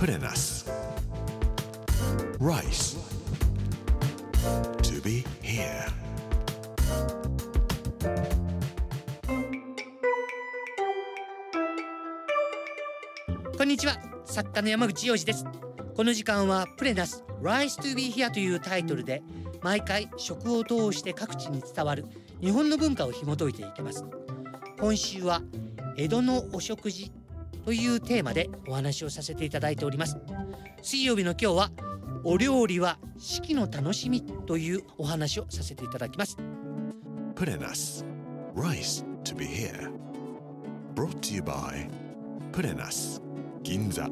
Put in us. Rice. To be here. こんにちは作家の山口洋二ですこの時間はプレナス Rise to be here というタイトルで毎回食を通して各地に伝わる日本の文化を紐解いていきます今週は江戸のお食事というテーマでお話をさせていただいております水曜日の今日はお料理は四季の楽しみというお話をさせていただきます us. Rice to be here. Brought to you by us. Ginza.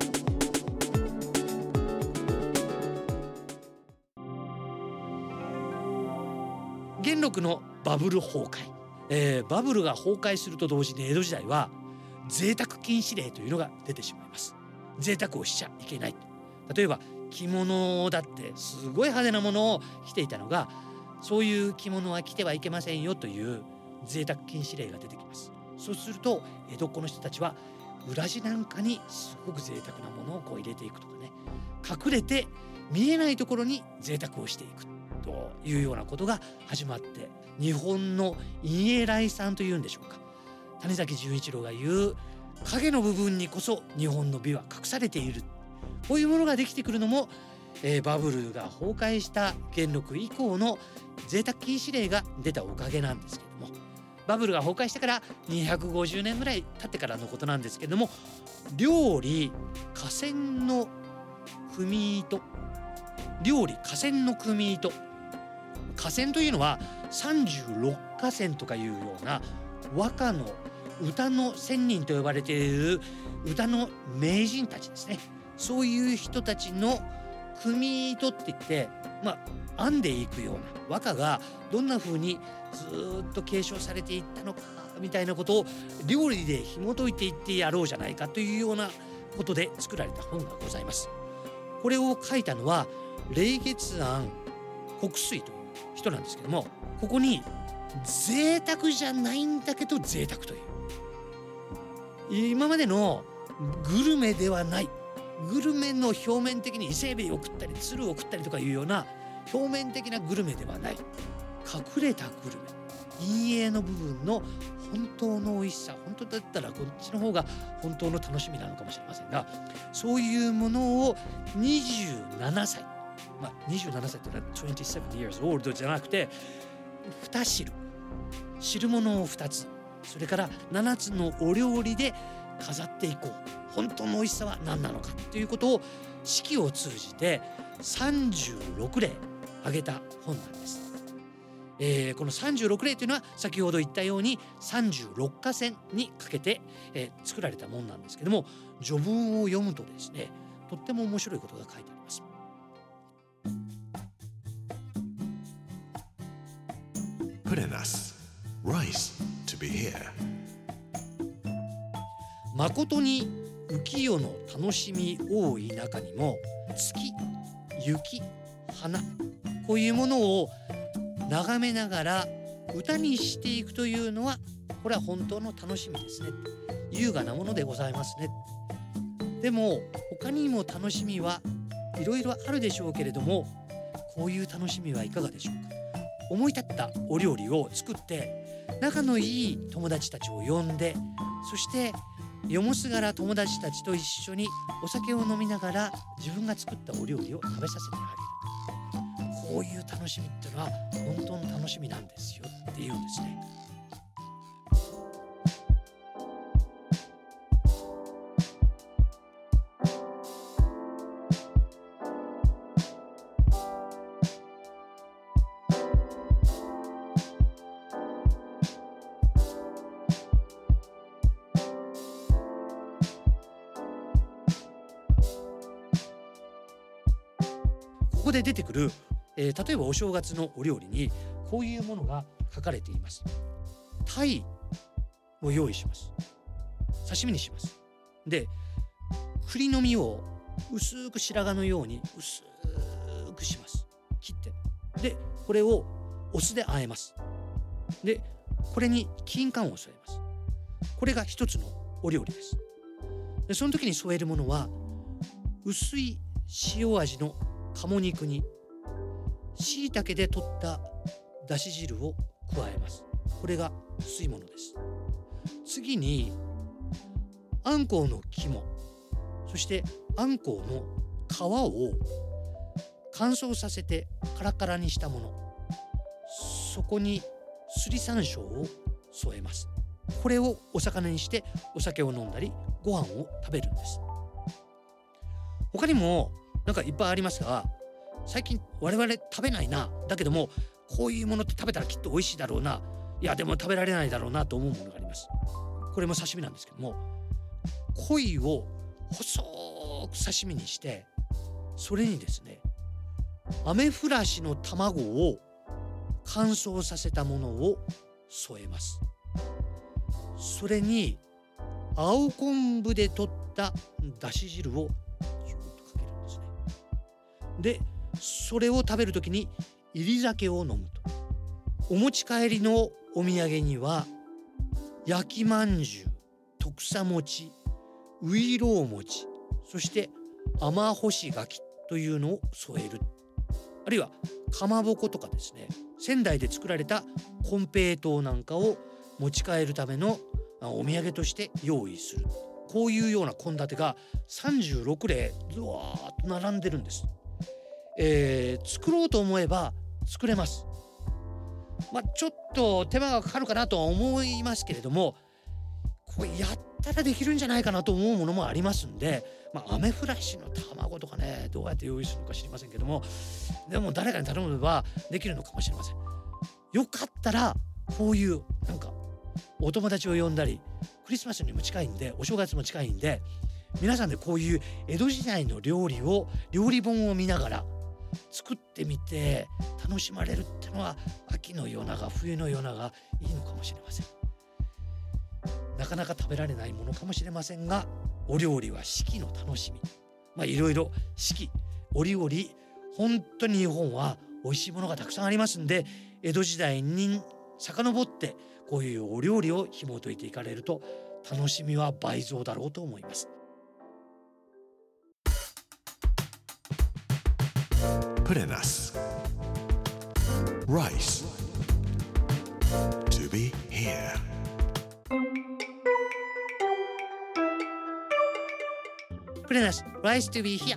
元禄のバブル崩壊、えーバブルが崩壊すると同時に江戸時代は贅沢禁止令というのが出てしまいます。贅沢をしちゃいけない。例えば着物だってすごい派手なものを着ていたのがそういう着物は着てはいけませんよという贅沢禁止令が出てきます。そうすると江戸っ子の人たちは裏地なんかにすごく贅沢なものをこう入れていくとかね。隠れて見えないところに贅沢をしていくというようなことが始まって日本の陰影来産というんでしょうか。谷崎潤一郎が言う影の部分にこそ日本の美は隠されている。こういうものができてくるのも、えーバブルが崩壊した元禄以降の贅沢禁止令が出たおかげなんですけども。バブルが崩壊してから250年ぐらい経ってからのことなんですけども料理河川の組糸。料理河川の組糸。河川というのは36河川とかいうような和歌の歌の仙人と呼ばれている歌の名人たちですねそういう人たちの組糸って言ってまあ編んでいくような和歌がどんな風にずっと継承されていったのかみたいなことを料理で紐解いていってやろうじゃないかというようなことで作られた本がございます。これを書いたのは霊月庵国水という人なんですけどもここに贅沢じゃないんだけど贅沢という。今までのグルメではない。グルメの表面的に伊勢海老を食ったり鶴を食ったりとかいうような表面的なグルメではない。隠れたグルメ。陰影の部分の本当の美味しさ。本当だったらこっちの方が本当の楽しみなのかもしれませんがそういうものを27歳。まあ27歳っていうのは27 years old じゃなくて2汁。汁物を2つ。それから7つのお料理で飾っていこう。本当の美味しさは何なのかということを四季を通じて36例挙げた本なんです。えーこの36例というのは先ほど言ったように36河川にかけて、えー作られたもんなんですけども序文を読むとですねとっても面白いことが書いてあります。Put in us. Rice to be here. 誠に浮世の楽しみ多い中にも月雪花こういうものを眺めながら歌にしていくというのはこれは本当の楽しみですね優雅なものでございますねでも他にも楽しみはいろいろあるでしょうけれどもこういう楽しみはいかがでしょうか？思い立ったお料理を作って仲のいい友達たちを呼んでそしてよもすがら友達たちと一緒にお酒を飲みながら自分が作ったお料理を食べさせてあげる。こういう楽しみっていうのは本当の楽しみなんですよっていうんですね。ここで出てくる、えー例えばお正月のお料理にこういうものが書かれています。鯛を用意します。刺身にします。で栗の実を薄く白髪のように薄くします。切って。でこれをお酢で和えます。でこれに金柑を添えます。これが一つのお料理です。でその時に添えるものは薄い塩味の鴨肉に椎茸で取っただし汁を加えます。これが薄いものです。次にあんこうの肝そしてあんこうの皮を乾燥させてカラカラにしたもの。そこにすり山椒を添えます。これをお魚にしてお酒を飲んだりご飯を食べるんです。他にもなんかいっぱいありますが最近我々食べないな。だけどもこういうものって食べたらきっと美味しいだろうな。いやでも食べられないだろうなと思うものがあります。これも刺身なんですけども鯉を細く刺身にしてそれにですねアメフラシの卵を乾燥させたものを添えます。それに青昆布で取っただし汁をでそれを食べる時に入り酒を飲むと。お持ち帰りのお土産には焼きまんじゅう徳佐餅ういろう餅そして甘干し柿というのを添える。あるいはかまぼことかですね。仙台で作られた金平糖なんかを持ち帰るためのお土産として用意する。こういうような献立が36例ずわーっと並んでるんです、えー、作ろうと思えば作れますまあ、ちょっと手間がかかるかなとは思いますけれどもこれやったらできるんじゃないかなと思うものもありますんで、まあ、アメフラシの卵とかねどうやって用意するのか知りませんけどもでも誰かに頼めばできるのかもしれません。よかったらこういうなんかお友達を呼んだりクリスマスにも近いんでお正月も近いんで皆さんでこういう江戸時代の料理を料理本を見ながら作ってみて楽しまれるってのは秋の夜長冬の夜長いいのかもしれませんなかなか食べられないものかもしれませんがお料理は四季の楽しみまあいろいろ四季折々本当に日本は美味しいものがたくさんありますんで江戸時代に遡ってこういうお料理を紐解いていかれると楽しみは倍増だろうと思います。プレナス Rice. To be here. プレナス Rice to be here.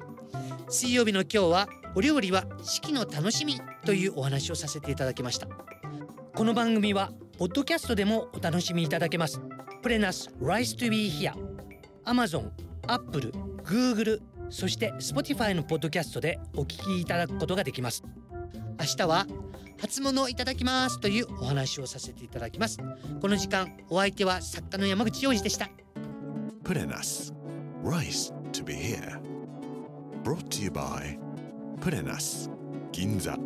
水曜日の今日はお料理は四季の楽しみというお話をさせていただきました。この番組はポッドキャストでもお楽しみいただけます。プレナス Rice to be here. Amazon、Apple、Google そして Spotify のポッドキャストでお聞きいただくことができます。明日は初物をいただきますというお話をさせていただきます。この時間お相手は作家の山口洋二でした。プレナス Rice to be here. Brought to you by プレナス銀座